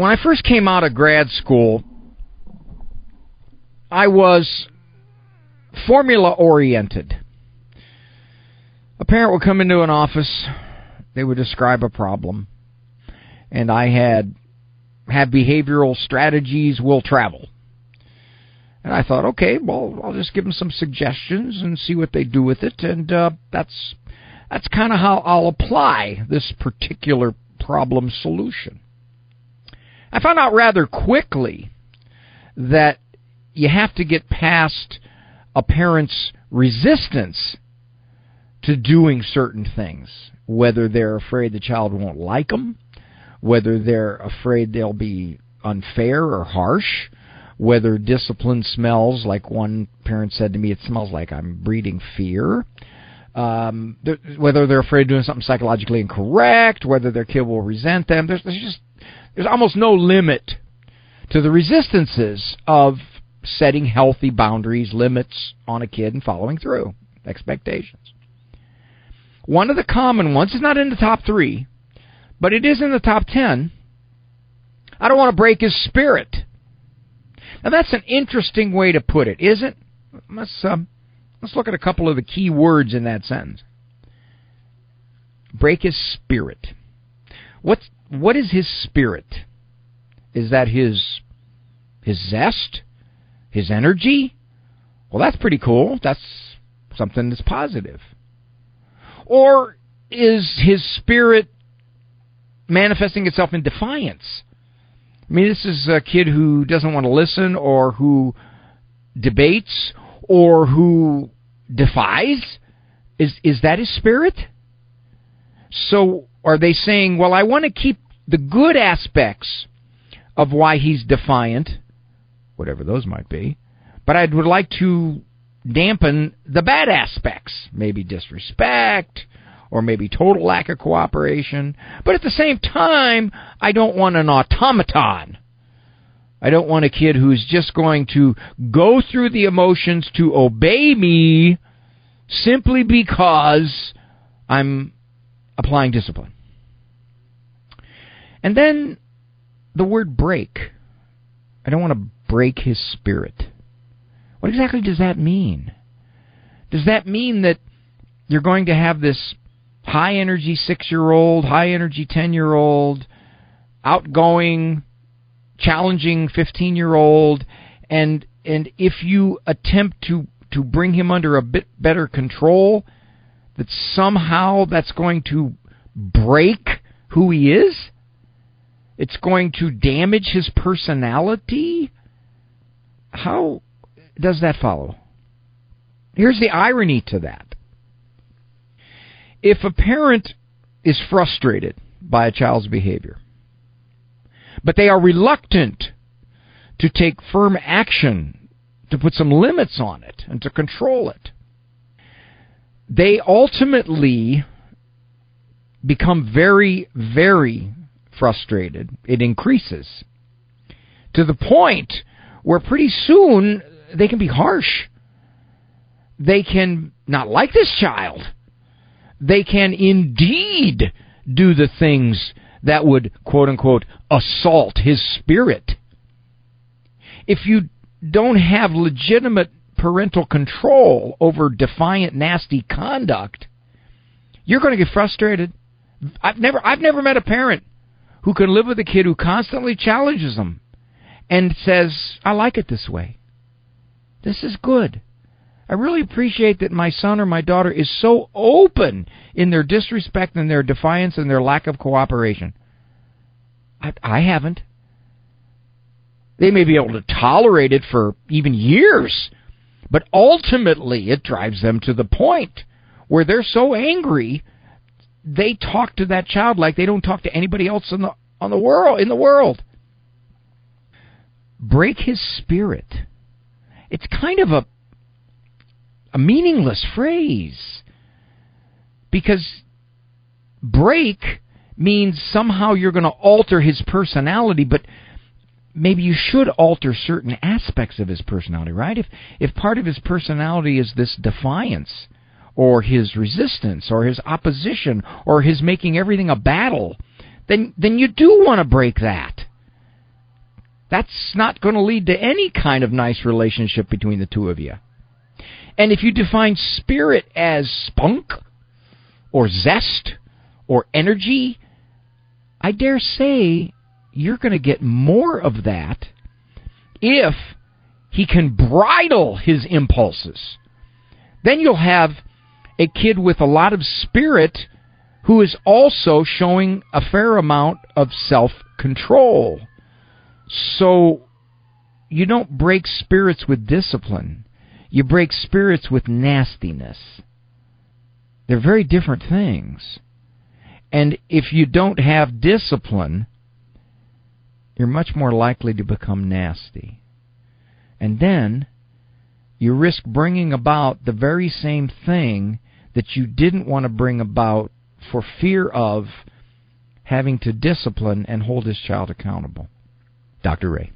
when I first came out of grad school, I was formula oriented. A parent would come into an office, they would describe a problem, and I had have behavioral strategies will travel. And I thought, okay, well, I'll just give them some suggestions and see what they do with it, and uh, that's that's kind of how I'll apply this particular problem solution. I found out rather quickly that you have to get past a parent's resistance to doing certain things, whether they're afraid the child won't like them, whether they're afraid they'll be unfair or harsh, whether discipline smells like one parent said to me, it smells like I'm breeding fear. Um, whether they're afraid of doing something psychologically incorrect, whether their kid will resent them. There's, there's just there's almost no limit to the resistances of setting healthy boundaries, limits on a kid, and following through expectations. One of the common ones is not in the top three, but it is in the top ten. I don't want to break his spirit. Now that's an interesting way to put it, isn't? Let's um, let's look at a couple of the key words in that sentence. Break his spirit. What's what is his spirit? Is that his his zest? His energy? Well, that's pretty cool. That's something that's positive. Or is his spirit manifesting itself in defiance? I mean, this is a kid who doesn't want to listen or who debates or who defies. Is is that his spirit? So are they saying, well, I want to keep the good aspects of why he's defiant, whatever those might be, but I would like to dampen the bad aspects, maybe disrespect, or maybe total lack of cooperation. But at the same time, I don't want an automaton. I don't want a kid who's just going to go through the emotions to obey me simply because I'm applying discipline. And then the word break. I don't want to break his spirit. What exactly does that mean? Does that mean that you're going to have this high energy six year old, high energy 10 year old, outgoing, challenging 15 year old, and, and if you attempt to, to bring him under a bit better control, that somehow that's going to break who he is? It's going to damage his personality? How does that follow? Here's the irony to that. If a parent is frustrated by a child's behavior, but they are reluctant to take firm action to put some limits on it and to control it, they ultimately become very, very frustrated. It increases to the point where pretty soon they can be harsh. They can not like this child. They can indeed do the things that would, quote unquote, assault his spirit. If you don't have legitimate parental control over defiant, nasty conduct, you're going to get frustrated. I've never, I've never met a parent who can live with a kid who constantly challenges them and says, I like it this way. This is good. I really appreciate that my son or my daughter is so open in their disrespect and their defiance and their lack of cooperation. I, I haven't. They may be able to tolerate it for even years, but ultimately it drives them to the point where they're so angry they talk to that child like they don't talk to anybody else in the on the world in the world. Break his spirit. It's kind of a a meaningless phrase because break means somehow you're going to alter his personality, but maybe you should alter certain aspects of his personality, right? If if part of his personality is this defiance, or his resistance or his opposition or his making everything a battle, then then you do want to break that. That's not going to lead to any kind of nice relationship between the two of you. And if you define spirit as spunk or zest or energy, I dare say you're going to get more of that if he can bridle his impulses. Then you'll have a kid with a lot of spirit who is also showing a fair amount of self control. So you don't break spirits with discipline, you break spirits with nastiness. They're very different things. And if you don't have discipline, you're much more likely to become nasty. And then you risk bringing about the very same thing that you didn't want to bring about for fear of having to discipline and hold his child accountable. Dr. Ray.